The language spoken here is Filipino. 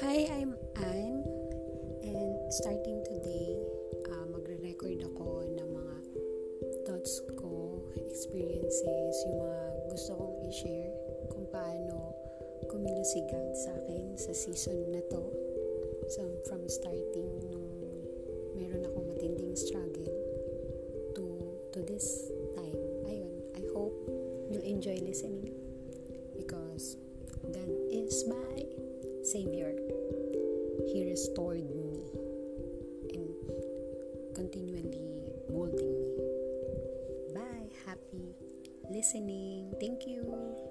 Hi, I'm Anne and starting today, uh, magre-record ako ng mga thoughts ko, experiences, yung mga gusto kong i-share kung paano kumilos si God sa akin sa season na to. So, from starting nung meron akong matinding struggle to to this time. Ayun, I hope you'll enjoy listening because He restored me and continually molding me. Bye. Happy listening. Thank you.